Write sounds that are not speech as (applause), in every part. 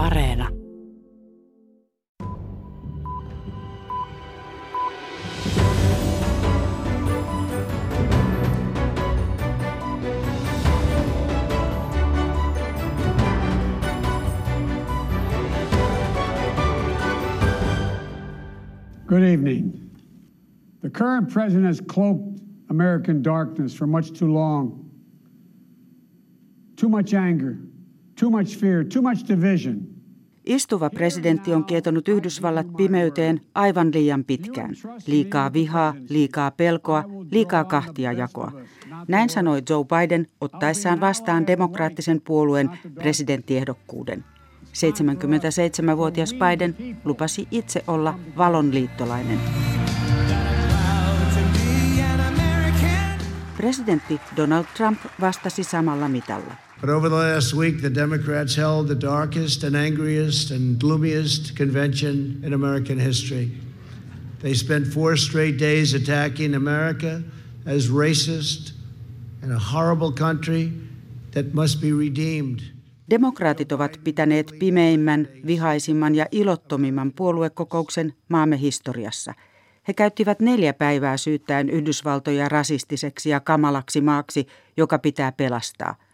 Areena. Good evening. The current president has cloaked American darkness for much too long. Too much anger, too much fear, too much division. Istuva presidentti on kietonut Yhdysvallat pimeyteen aivan liian pitkään. Liikaa vihaa, liikaa pelkoa, liikaa kahtia jakoa. Näin sanoi Joe Biden ottaessaan vastaan demokraattisen puolueen presidenttiehdokkuuden. 77-vuotias Biden lupasi itse olla valon liittolainen. Presidentti Donald Trump vastasi samalla mitalla. But over the last week, the Democrats held the darkest and angriest and gloomiest convention in American history. They spent four straight days attacking America as racist and a horrible country that must be redeemed. Demokraatit ovat pitäneet pimeimmän, vihaisimman ja ilottomimman puoluekokouksen maamme historiassa. He käyttivät neljä päivää syyttäen Yhdysvaltoja rasistiseksi ja kamalaksi maaksi, joka pitää pelastaa.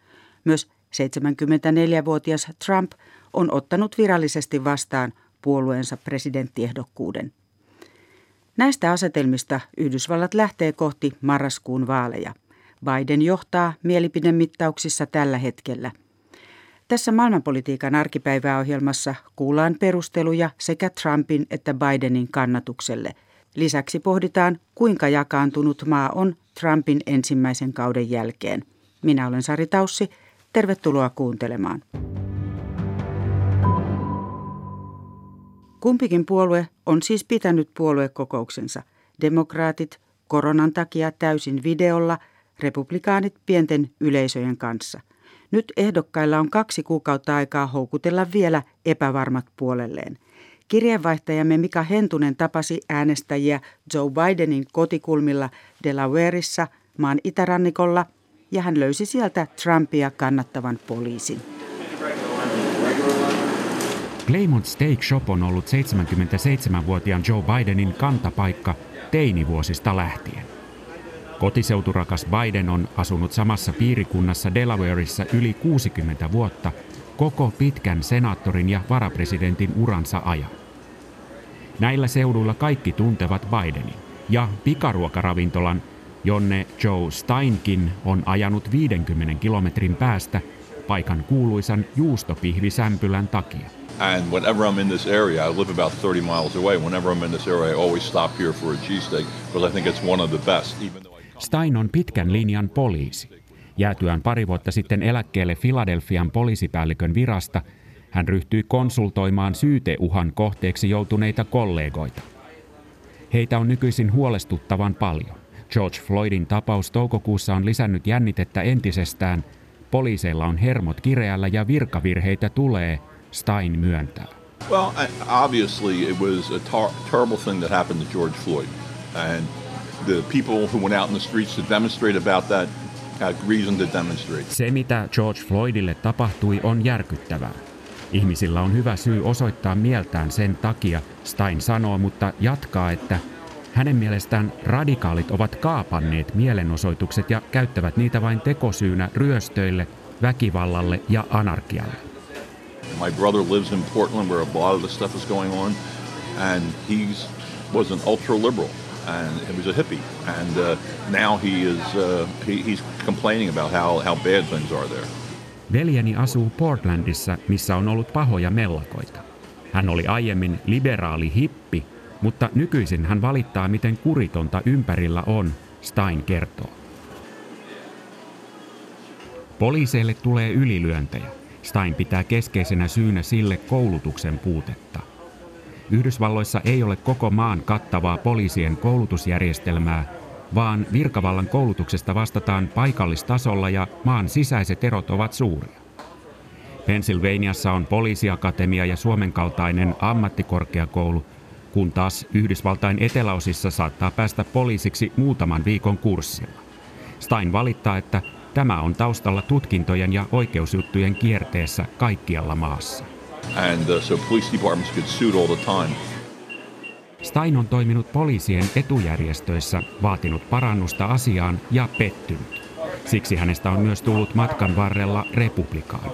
Myös 74-vuotias Trump on ottanut virallisesti vastaan puolueensa presidenttiehdokkuuden. Näistä asetelmista Yhdysvallat lähtee kohti marraskuun vaaleja. Biden johtaa mielipidemittauksissa tällä hetkellä – tässä maailmanpolitiikan arkipäiväohjelmassa kuullaan perusteluja sekä Trumpin että Bidenin kannatukselle. Lisäksi pohditaan, kuinka jakaantunut maa on Trumpin ensimmäisen kauden jälkeen. Minä olen Sari Taussi. Tervetuloa kuuntelemaan. Kumpikin puolue on siis pitänyt puoluekokouksensa. Demokraatit koronan takia täysin videolla, republikaanit pienten yleisöjen kanssa – nyt ehdokkailla on kaksi kuukautta aikaa houkutella vielä epävarmat puolelleen. Kirjeenvaihtajamme Mika Hentunen tapasi äänestäjiä Joe Bidenin kotikulmilla Delawareissa maan itärannikolla ja hän löysi sieltä Trumpia kannattavan poliisin. Claymont Steak Shop on ollut 77-vuotiaan Joe Bidenin kantapaikka teinivuosista lähtien. Kotiseuturakas Biden on asunut samassa piirikunnassa Delawareissa yli 60 vuotta koko pitkän senaattorin ja varapresidentin uransa ajan. Näillä seuduilla kaikki tuntevat Bidenin ja pikaruokaravintolan, jonne Joe Steinkin on ajanut 50 kilometrin päästä paikan kuuluisan juustopihvisämpylän takia. And whenever I'm in this area, I live about 30 miles away. Whenever I'm in this area, I always stop here for a cheesesteak because I think it's one of the best. Even though Stein on pitkän linjan poliisi. Jäätyään pari vuotta sitten eläkkeelle Filadelfian poliisipäällikön virasta, hän ryhtyi konsultoimaan syyteuhan kohteeksi joutuneita kollegoita. Heitä on nykyisin huolestuttavan paljon. George Floydin tapaus toukokuussa on lisännyt jännitettä entisestään. Poliiseilla on hermot kireällä ja virkavirheitä tulee, Stein myöntää. Well, obviously it was a tar- terrible thing that happened to George Floyd. And the people who went out in the streets to demonstrate about that had reason to demonstrate. Se, mitä George Floydille tapahtui, on järkyttävää. Ihmisillä on hyvä syy osoittaa mieltään sen takia, Stein sanoo, mutta jatkaa, että hänen mielestään radikaalit ovat kaapanneet mielenosoitukset ja käyttävät niitä vain tekosyynä ryöstöille, väkivallalle ja anarkialle. My brother lives in Portland where a lot of this stuff is going on and he was an ultra liberal and he was a hippie. And uh, now he is uh, he, he's complaining about how, how bad things are there. Veljeni asuu Portlandissa, missä on ollut pahoja mellakoita. Hän oli aiemmin liberaali hippi, mutta nykyisin hän valittaa, miten kuritonta ympärillä on, Stein kertoo. Poliiseille tulee ylilyöntejä. Stein pitää keskeisenä syynä sille koulutuksen puutetta – Yhdysvalloissa ei ole koko maan kattavaa poliisien koulutusjärjestelmää, vaan virkavallan koulutuksesta vastataan paikallistasolla ja maan sisäiset erot ovat suuria. Pennsylvaniassa on poliisiakatemia ja Suomen kaltainen ammattikorkeakoulu, kun taas Yhdysvaltain eteläosissa saattaa päästä poliisiksi muutaman viikon kurssilla. Stein valittaa, että tämä on taustalla tutkintojen ja oikeusjuttujen kierteessä kaikkialla maassa. and uh, so police departments could suit all the time. Stein on toiminut poliisien etujärjestöissä, vaatinut parannusta asiaan ja pettynyt. Siksi hänestä on myös tullut matkan varrella republikaani.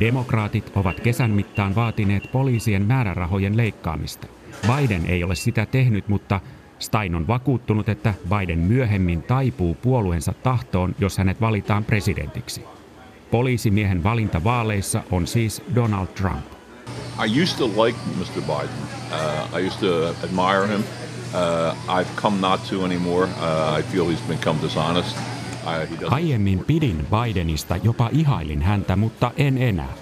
Demokraatit ovat kesän mittaan vaatineet poliisien määrärahojen leikkaamista. Biden ei ole sitä tehnyt, mutta Stein on vakuuttunut, että Biden myöhemmin taipuu puolueensa tahtoon, jos hänet valitaan presidentiksi. Poliisimiehen valinta vaaleissa on siis Donald Trump. I used to like Mr. Biden. Uh, I used to admire him. Uh, I've come not to anymore. Uh, I feel he's become dishonest. Aiemmin pidin Bidenista, jopa ihailin häntä, mutta en enää.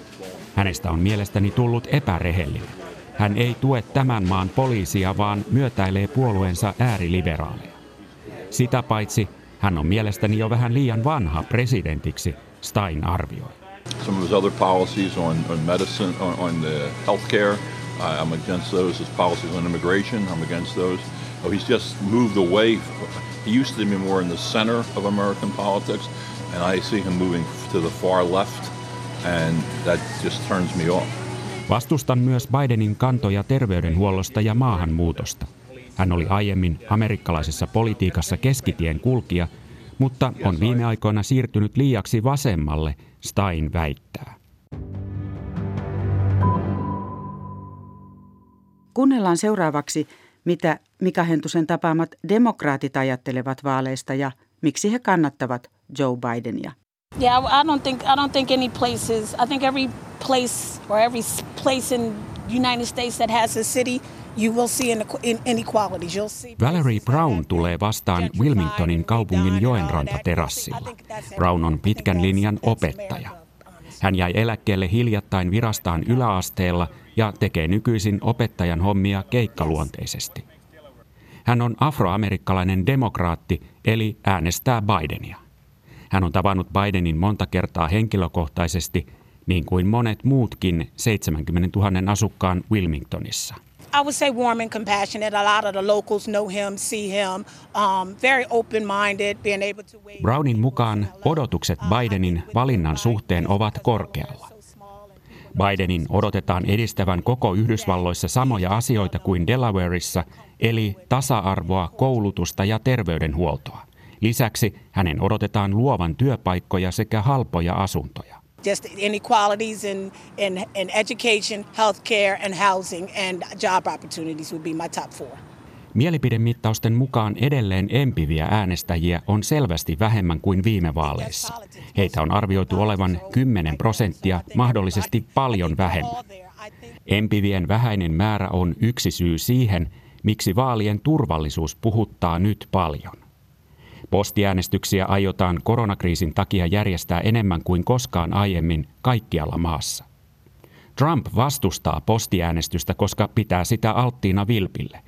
Hänestä on mielestäni tullut epärehellinen. Hän ei tue tämän maan poliisia, vaan myötäilee puolueensa ääriliberaaleja. Sitä paitsi hän on mielestäni jo vähän liian vanha presidentiksi, Stein arvioi. Some of his other policies on, on medicine, on, on the healthcare, I'm against those. His policies on immigration, I'm against those. Oh, he's just moved away. He used to be more in the center of American politics, and I see him moving to the far left, and that just turns me off. Vastustan myös Bidenin kantoja terveydenhuollosta ja maahanmuutosta. Hän oli aiemmin amerikkalaisessa politiikassa keskitien kulkija, mutta on viime aikoina siirtynyt liiaksi vasemmalle, Stein väittää. Kuunnellaan seuraavaksi, mitä Mika Hentusen tapaamat demokraatit ajattelevat vaaleista ja miksi he kannattavat Joe Bidenia. Yeah, I don't think I don't think any places. I think every place or every place in United States that has a city you will see inequalities. You'll see Valerie Brown tulee vastaan Wilmingtonin kaupungin joenranta terassilla. Brown on pitkän linjan opettaja. Hän jäi eläkkeelle hiljattain virastaan yläasteella ja tekee nykyisin opettajan hommia keikkaluonteisesti. Hän on afroamerikkalainen demokraatti, eli äänestää Bidenia. Hän on tavannut Bidenin monta kertaa henkilökohtaisesti, niin kuin monet muutkin 70 000 asukkaan Wilmingtonissa. I would say warm and compassionate. A lot of the locals know him, see him, um, very open-minded, being able to wait. Brownin mukaan odotukset Bidenin valinnan suhteen ovat korkealla. Bidenin odotetaan edistävän koko Yhdysvalloissa samoja asioita kuin Delawareissa, eli tasa-arvoa, koulutusta ja terveydenhuoltoa. Lisäksi hänen odotetaan luovan työpaikkoja sekä halpoja asuntoja. Just inequalities in, in, in education, healthcare and housing and job opportunities would be my top four. Mielipidemittausten mukaan edelleen empiviä äänestäjiä on selvästi vähemmän kuin viime vaaleissa. Heitä on arvioitu olevan 10 prosenttia, mahdollisesti paljon vähemmän. Empivien vähäinen määrä on yksi syy siihen, miksi vaalien turvallisuus puhuttaa nyt paljon. Postiäänestyksiä aiotaan koronakriisin takia järjestää enemmän kuin koskaan aiemmin kaikkialla maassa. Trump vastustaa postiäänestystä, koska pitää sitä alttiina vilpille.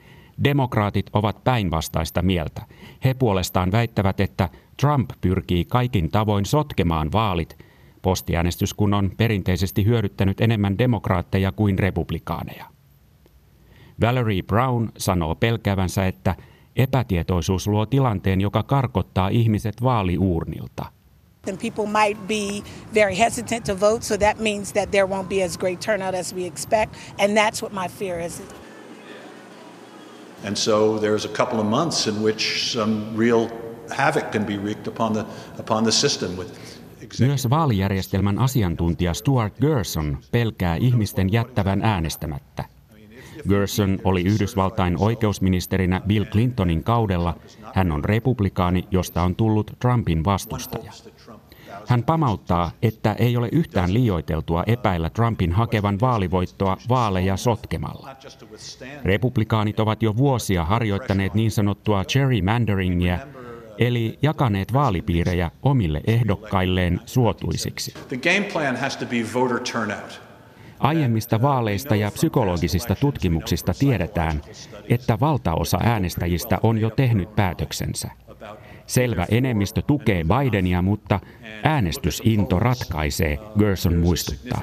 Demokraatit ovat päinvastaista mieltä. He puolestaan väittävät, että Trump pyrkii kaikin tavoin sotkemaan vaalit. Postiäänestys kun on perinteisesti hyödyttänyt enemmän demokraatteja kuin republikaaneja. Valerie Brown sanoo pelkävänsä, että Epätietoisuus luo tilanteen, joka karkottaa ihmiset vaaliuurnilta. And people might be very hesitant to vote, so that means that there won't be as great turnout as we expect, and that's what my fear is. And so there's a couple of months in which some real havoc can be wreaked upon the, upon the system with myös vaalijärjestelmän asiantuntija Stuart Gerson pelkää ihmisten jättävän äänestämättä. Gerson oli Yhdysvaltain oikeusministerinä Bill Clintonin kaudella. Hän on republikaani, josta on tullut Trumpin vastustaja. Hän pamauttaa, että ei ole yhtään liioiteltua epäillä Trumpin hakevan vaalivoittoa vaaleja sotkemalla. Republikaanit ovat jo vuosia harjoittaneet niin sanottua gerrymanderingia, eli jakaneet vaalipiirejä omille ehdokkailleen suotuisiksi. The game plan has to be voter turnout. Aiemmista vaaleista ja psykologisista tutkimuksista tiedetään, että valtaosa äänestäjistä on jo tehnyt päätöksensä. Selvä enemmistö tukee Bidenia, mutta äänestysinto ratkaisee, Gerson muistuttaa.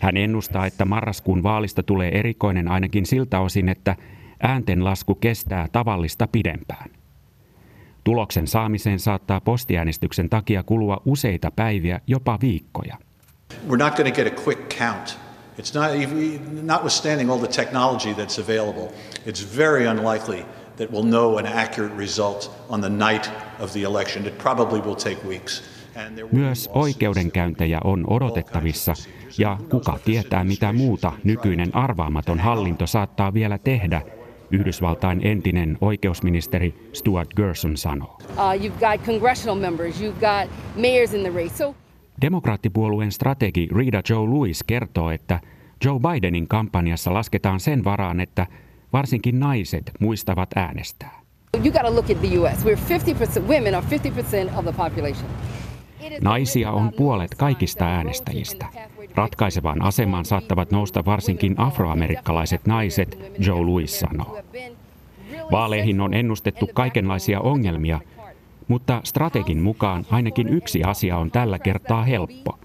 Hän ennustaa, että marraskuun vaalista tulee erikoinen ainakin siltä osin, että ääntenlasku kestää tavallista pidempään. Tuloksen saamiseen saattaa postiäänestyksen takia kulua useita päiviä, jopa viikkoja. We're not get a quick count It's not, notwithstanding all the technology that's available, it's very unlikely that we'll know an accurate result on the night of the election. It probably will take weeks. Myös oikeudenkäyntejä on odotettavissa, ja kuka tietää mitä muuta nykyinen arvaamaton hallinto saattaa vielä tehdä, Yhdysvaltain entinen oikeusministeri Stuart Gerson sanoo. Uh, Demokraattipuolueen strategi Rita Joe Lewis kertoo, että Joe Bidenin kampanjassa lasketaan sen varaan, että varsinkin naiset muistavat äänestää. You got to look at the US. We're 50% women are 50% of the population. Naisia on puolet kaikista äänestäjistä. Ratkaisevaan asemaan saattavat nousta varsinkin afroamerikkalaiset naiset, Joe Louis sanoo. Vaaleihin on ennustettu kaikenlaisia ongelmia, mutta strategin mukaan ainakin yksi asia on tällä kertaa helppo.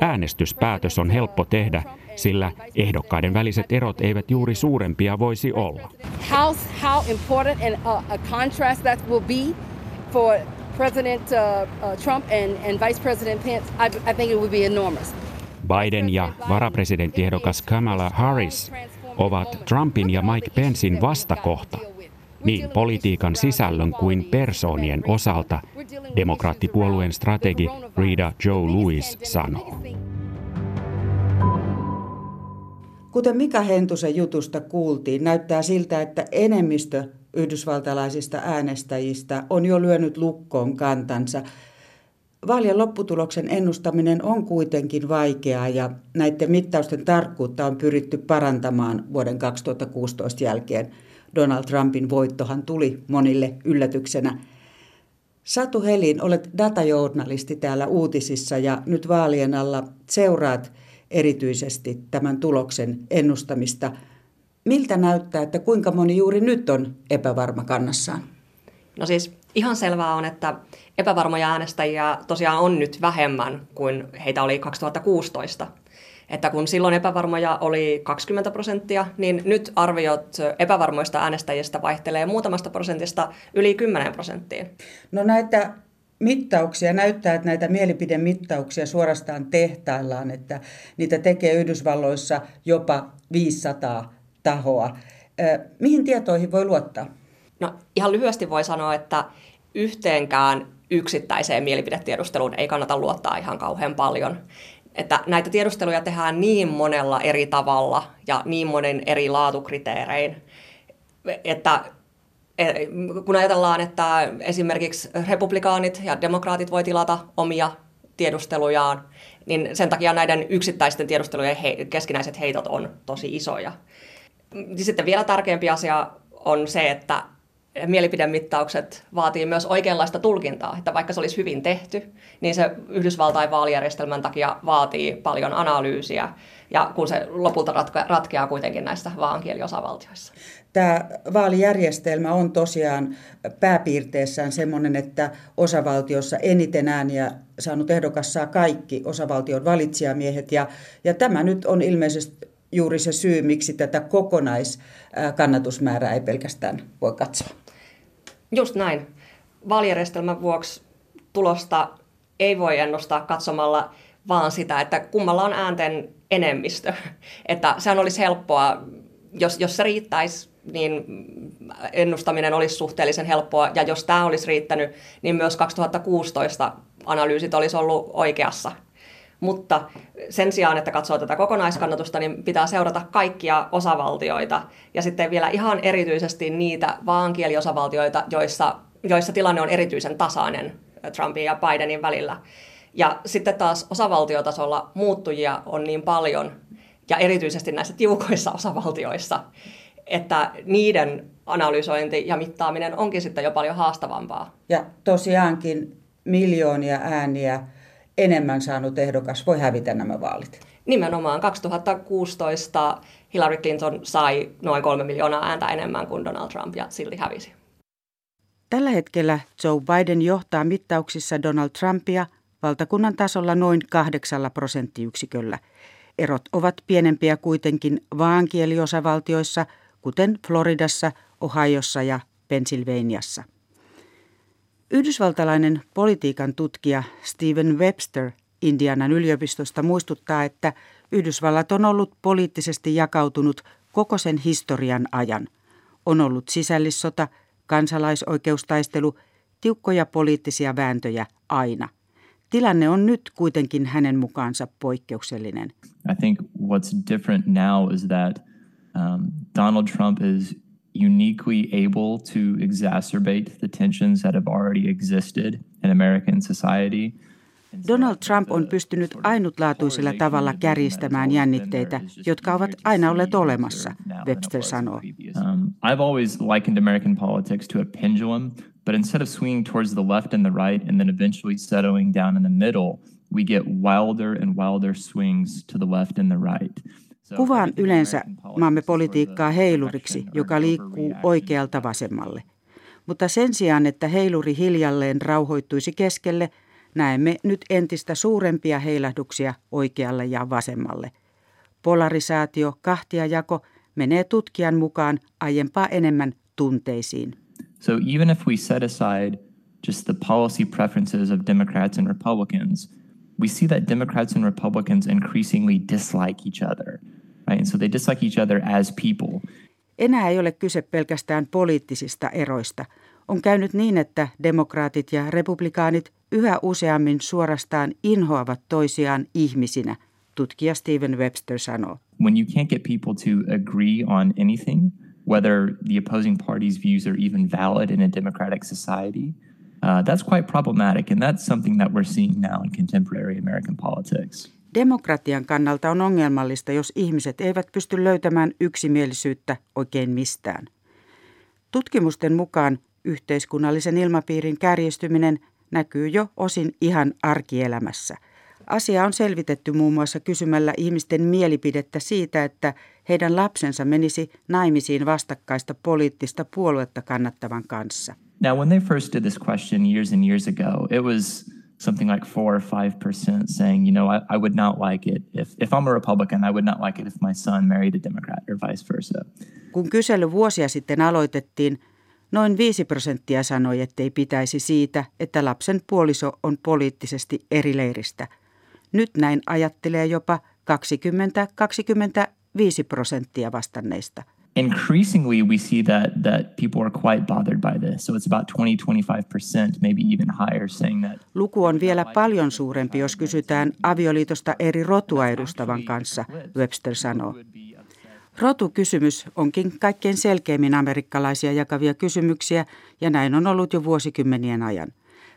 Äänestyspäätös on helppo tehdä, sillä ehdokkaiden väliset erot eivät juuri suurempia voisi olla. How, how important and a, a contrast that will be for President Trump and, and Vice President Pence, I, I think it would be enormous. Biden ja varapresidenttiehdokas Kamala Harris ovat Trumpin ja Mike Pencein vastakohta niin politiikan sisällön kuin persoonien osalta, demokraattipuolueen strategi Rita Joe Lewis sanoo. Kuten Mika Hentusen jutusta kuultiin, näyttää siltä, että enemmistö yhdysvaltalaisista äänestäjistä on jo lyönyt lukkoon kantansa. Vaalien lopputuloksen ennustaminen on kuitenkin vaikeaa ja näiden mittausten tarkkuutta on pyritty parantamaan vuoden 2016 jälkeen. Donald Trumpin voittohan tuli monille yllätyksenä. Satu Helin, olet datajournalisti täällä uutisissa ja nyt vaalien alla seuraat erityisesti tämän tuloksen ennustamista – miltä näyttää, että kuinka moni juuri nyt on epävarma kannassaan? No siis ihan selvää on, että epävarmoja äänestäjiä tosiaan on nyt vähemmän kuin heitä oli 2016. Että kun silloin epävarmoja oli 20 prosenttia, niin nyt arviot epävarmoista äänestäjistä vaihtelee muutamasta prosentista yli 10 prosenttiin. No näitä mittauksia näyttää, että näitä mielipidemittauksia suorastaan tehtaillaan, että niitä tekee Yhdysvalloissa jopa 500 tahoa. Mihin tietoihin voi luottaa? No ihan lyhyesti voi sanoa, että yhteenkään yksittäiseen mielipidetiedusteluun ei kannata luottaa ihan kauhean paljon. Että näitä tiedusteluja tehdään niin monella eri tavalla ja niin monen eri laatukriteerein, että e, kun ajatellaan, että esimerkiksi republikaanit ja demokraatit voi tilata omia tiedustelujaan, niin sen takia näiden yksittäisten tiedustelujen keskinäiset heitot on tosi isoja. Sitten vielä tärkeämpi asia on se, että mielipidemittaukset vaatii myös oikeanlaista tulkintaa, että vaikka se olisi hyvin tehty, niin se Yhdysvaltain vaalijärjestelmän takia vaatii paljon analyysiä, ja kun se lopulta ratka- ratkeaa kuitenkin näissä vaankieliosavaltioissa. Tämä vaalijärjestelmä on tosiaan pääpiirteessään sellainen, että osavaltiossa eniten ääniä saanut ehdokas saa kaikki osavaltion valitsijamiehet, ja, ja tämä nyt on ilmeisesti juuri se syy, miksi tätä kokonaiskannatusmäärää ei pelkästään voi katsoa. Just näin. Vaalijärjestelmän vuoksi tulosta ei voi ennustaa katsomalla vaan sitä, että kummalla on äänten enemmistö. (laughs) Että sehän olisi helppoa, jos, jos se riittäisi, niin ennustaminen olisi suhteellisen helppoa. Ja jos tämä olisi riittänyt, niin myös 2016 analyysit olisi ollut oikeassa mutta sen sijaan, että katsoo tätä kokonaiskannatusta, niin pitää seurata kaikkia osavaltioita ja sitten vielä ihan erityisesti niitä vaankieliosavaltioita, joissa, joissa tilanne on erityisen tasainen Trumpin ja Bidenin välillä. Ja sitten taas osavaltiotasolla muuttujia on niin paljon, ja erityisesti näissä tiukoissa (laughs) osavaltioissa, että niiden analysointi ja mittaaminen onkin sitten jo paljon haastavampaa. Ja tosiaankin miljoonia ääniä enemmän saanut ehdokas voi hävitä nämä vaalit. Nimenomaan 2016 Hillary Clinton sai noin kolme miljoonaa ääntä enemmän kuin Donald Trump ja silti hävisi. Tällä hetkellä Joe Biden johtaa mittauksissa Donald Trumpia valtakunnan tasolla noin kahdeksalla prosenttiyksiköllä. Erot ovat pienempiä kuitenkin vaankieliosavaltioissa, kuten Floridassa, Ohiossa ja Pennsylvaniassa. Yhdysvaltalainen politiikan tutkija Steven Webster Indianan yliopistosta muistuttaa, että Yhdysvallat on ollut poliittisesti jakautunut koko sen historian ajan. On ollut sisällissota, kansalaisoikeustaistelu, tiukkoja poliittisia vääntöjä aina. Tilanne on nyt kuitenkin hänen mukaansa poikkeuksellinen. I think what's different now is that um, Donald Trump is uniquely able to exacerbate the tensions that have already existed in American society. Donald Trump on pystynyt ainutlaatuisella tavalla kärjistämään jännitteitä, jotka ovat aina olleet olemassa, Webster sanoo. Um, I've always likened American politics to a pendulum, but instead of swinging towards the left and the right and then eventually settling down in the middle, we get wilder and wilder swings to the left and the right. Kuvaan yleensä maamme politiikkaa heiluriksi, joka liikkuu oikealta vasemmalle. Mutta sen sijaan, että heiluri hiljalleen rauhoittuisi keskelle, näemme nyt entistä suurempia heilahduksia oikealle ja vasemmalle. Polarisaatio, kahtiajako menee tutkijan mukaan aiempaa enemmän tunteisiin. So even if we set aside just the policy preferences of Democrats and Republicans, we see that Democrats and Republicans increasingly dislike each other. Right? So they dislike each other as people. Enää ei ole kyse pelkästään poliittisista eroista. On käynyt niin, että demokraatit ja republikaanit yhä useammin suorastaan inhoavat toisiaan ihmisinä, tutkija Steven Webster sanoo. When you can't get people to agree on anything, whether the opposing party's views are even valid in a democratic society, uh, that's quite problematic, and that's something that we're seeing now in contemporary American politics. Demokratian kannalta on ongelmallista, jos ihmiset eivät pysty löytämään yksimielisyyttä oikein mistään. Tutkimusten mukaan yhteiskunnallisen ilmapiirin kärjistyminen näkyy jo osin ihan arkielämässä. Asia on selvitetty muun muassa kysymällä ihmisten mielipidettä siitä, että heidän lapsensa menisi naimisiin vastakkaista poliittista puoluetta kannattavan kanssa. Now, when they first did this question years and years ago, it was something like four or five percent saying, you know, I, I would not like it if, if I'm a Republican, I would not like it if my son married a Democrat or vice versa. Kun kysely vuosia sitten aloitettiin, noin 5 prosenttia sanoi, ettei pitäisi siitä, että lapsen puoliso on poliittisesti eri leiristä. Nyt näin ajattelee jopa 20-25 prosenttia vastanneista – increasingly we see that that people are quite bothered by this. So it's about 20-25%, maybe even higher saying that. Luku on vielä paljon suurempi, jos kysytään avioliitosta eri rotua edustavan kanssa, Webster sanoo. Rotukysymys onkin kaikkein selkeimmin amerikkalaisia jakavia kysymyksiä ja näin on ollut jo vuosikymmenien ajan.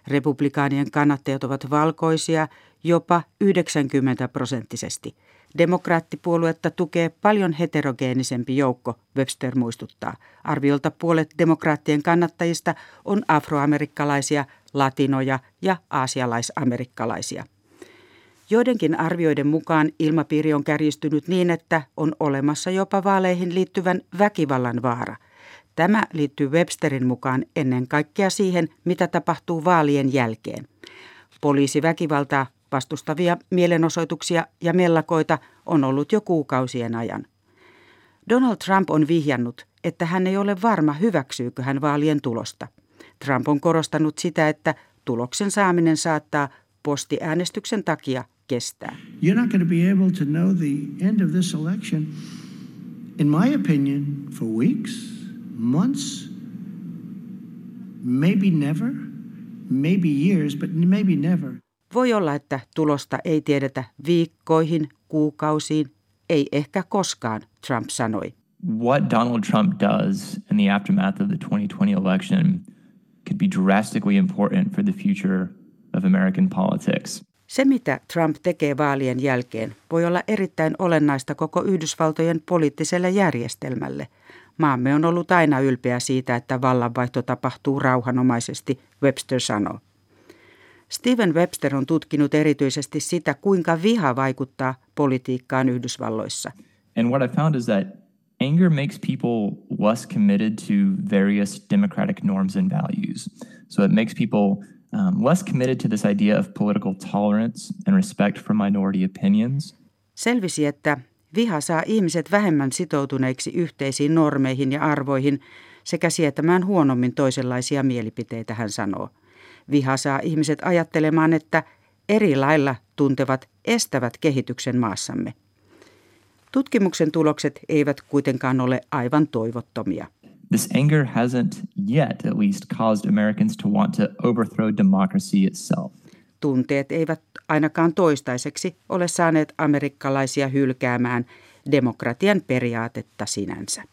Republikaanien kannattajat ovat valkoisia jopa 90 prosenttisesti – Demokraattipuoluetta tukee paljon heterogeenisempi joukko, Webster muistuttaa. Arviolta puolet demokraattien kannattajista on afroamerikkalaisia, latinoja ja aasialaisamerikkalaisia. Joidenkin arvioiden mukaan ilmapiiri on kärjistynyt niin, että on olemassa jopa vaaleihin liittyvän väkivallan vaara. Tämä liittyy Websterin mukaan ennen kaikkea siihen, mitä tapahtuu vaalien jälkeen. Poliisiväkivaltaa Vastustavia mielenosoituksia ja mellakoita on ollut jo kuukausien ajan. Donald Trump on vihjannut, että hän ei ole varma, hyväksyykö hän vaalien tulosta. Trump on korostanut sitä, että tuloksen saaminen saattaa postiäänestyksen takia kestää. You're not going to be able to know the end of this election, in my opinion, for weeks, months, maybe never, maybe years, but maybe never. Voi olla, että tulosta ei tiedetä viikkoihin, kuukausiin, ei ehkä koskaan, Trump sanoi. What Donald Trump does in the aftermath of the 2020 election could be drastically important for the future of American politics. Se, mitä Trump tekee vaalien jälkeen, voi olla erittäin olennaista koko Yhdysvaltojen poliittiselle järjestelmälle. Maamme on ollut aina ylpeä siitä, että vallanvaihto tapahtuu rauhanomaisesti, Webster sanoo. Steven Webster on tutkinut erityisesti sitä, kuinka viha vaikuttaa politiikkaan Yhdysvalloissa. And what I found is that anger makes people less committed to various democratic norms and values. So it makes people um, less committed to this idea of political tolerance and respect for minority opinions. Selvisi, että viha saa ihmiset vähemmän sitoutuneiksi yhteisiin normeihin ja arvoihin sekä sietämään huonommin toisenlaisia mielipiteitä, hän sanoo. Viha saa ihmiset ajattelemaan, että eri lailla tuntevat estävät kehityksen maassamme. Tutkimuksen tulokset eivät kuitenkaan ole aivan toivottomia. This anger hasn't yet, at least, caused Americans to want to overthrow democracy itself. Tunteet eivät ainakaan toistaiseksi ole saaneet amerikkalaisia hylkäämään demokratian periaatetta sinänsä.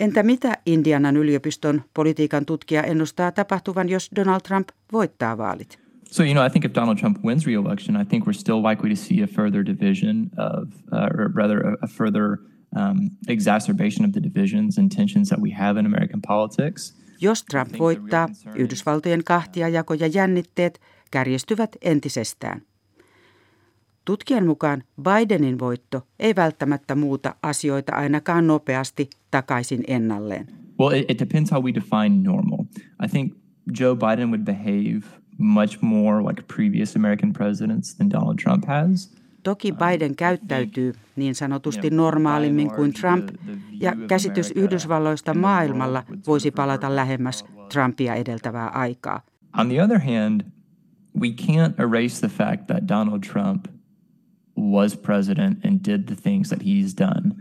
Entä mitä Indianan yliopiston politiikan tutkija ennustaa tapahtuvan, jos Donald Trump voittaa vaalit? So, you know, I think if Donald Trump wins re-election, I think we're still likely to see a further division of, uh, or rather a, a further um, exacerbation of the divisions and tensions that we have in American politics. Jos Trump voittaa, Yhdysvaltojen kahtiajako ja jännitteet kärjistyvät entisestään. Tutkijan mukaan Bidenin voitto ei välttämättä muuta asioita ainakaan nopeasti takaisin ennalleen. Well, it, it depends how we define normal. I think Joe Biden would behave much more like previous American presidents than Donald Trump has. Toki Biden käyttäytyy niin sanotusti normaalimmin kuin Trump, ja käsitys Yhdysvalloista maailmalla voisi palata lähemmäs Trumpia edeltävää aikaa. On the other hand, we can't erase the fact that Donald Trump was president and did the things that he's done.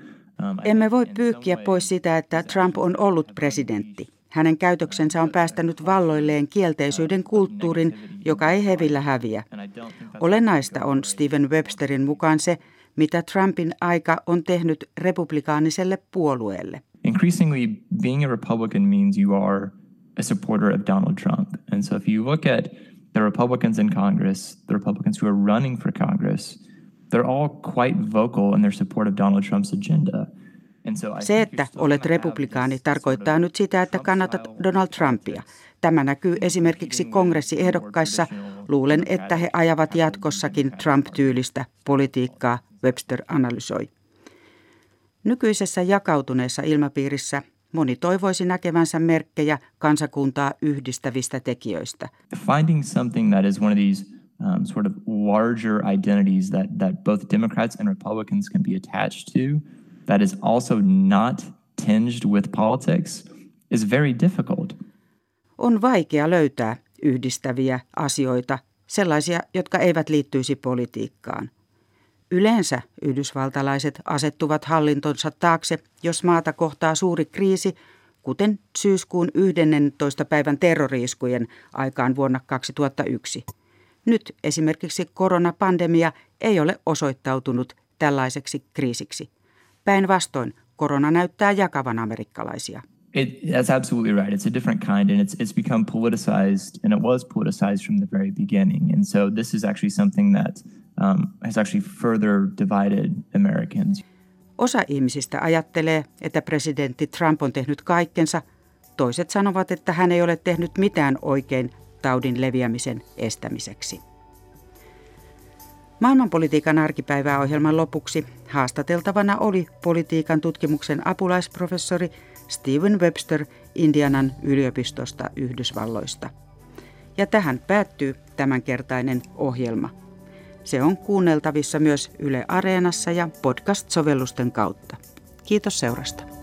Um, Emme voi pyyhkiä pois sitä, että Trump on ollut presidentti. Hänen käytöksensä on päästänyt valloilleen kielteisyyden kulttuurin, joka ei hevillä häviä. Olennaista on Steven Websterin mukaan se, mitä Trumpin aika on tehnyt republikaaniselle puolueelle. Increasingly, being a Republican means you are a supporter of Donald Trump. And so if you look at the Republicans in Congress, the Republicans who are running for Congress, they're all quite vocal in their support of Donald Trump's agenda. Se, että olet republikaani, tarkoittaa nyt sitä, että kannatat Donald Trumpia. Tämä näkyy esimerkiksi kongressiehdokkaissa. Luulen, että he ajavat jatkossakin Trump-tyylistä politiikkaa, Webster analysoi. Nykyisessä jakautuneessa ilmapiirissä moni toivoisi näkevänsä merkkejä kansakuntaa yhdistävistä tekijöistä. Finding something that is one of these um, sort of larger identities that, that both Democrats and Republicans can be attached to – that is also not tinged with politics is very difficult. On vaikea löytää yhdistäviä asioita, sellaisia, jotka eivät liittyisi politiikkaan. Yleensä yhdysvaltalaiset asettuvat hallintonsa taakse, jos maata kohtaa suuri kriisi, kuten syyskuun 11. päivän terroriiskujen aikaan vuonna 2001. Nyt esimerkiksi koronapandemia ei ole osoittautunut tällaiseksi kriisiksi. Päinvastoin korona näyttää jakavan amerikkalaisia. It, that's absolutely right. It's a different kind, and it's it's become politicized, and it was politicized from the very beginning. And so this is actually something that um, has actually further divided Americans. Osa ihmisistä ajattelee, että presidentti Trump on tehnyt kaikkensa. Toiset sanovat, että hän ei ole tehnyt mitään oikein taudin leviämisen estämiseksi. Maailmanpolitiikan arkipäivää ohjelman lopuksi haastateltavana oli politiikan tutkimuksen apulaisprofessori Steven Webster Indianan yliopistosta Yhdysvalloista. Ja tähän päättyy tämänkertainen ohjelma. Se on kuunneltavissa myös Yle Areenassa ja podcast-sovellusten kautta. Kiitos seurasta.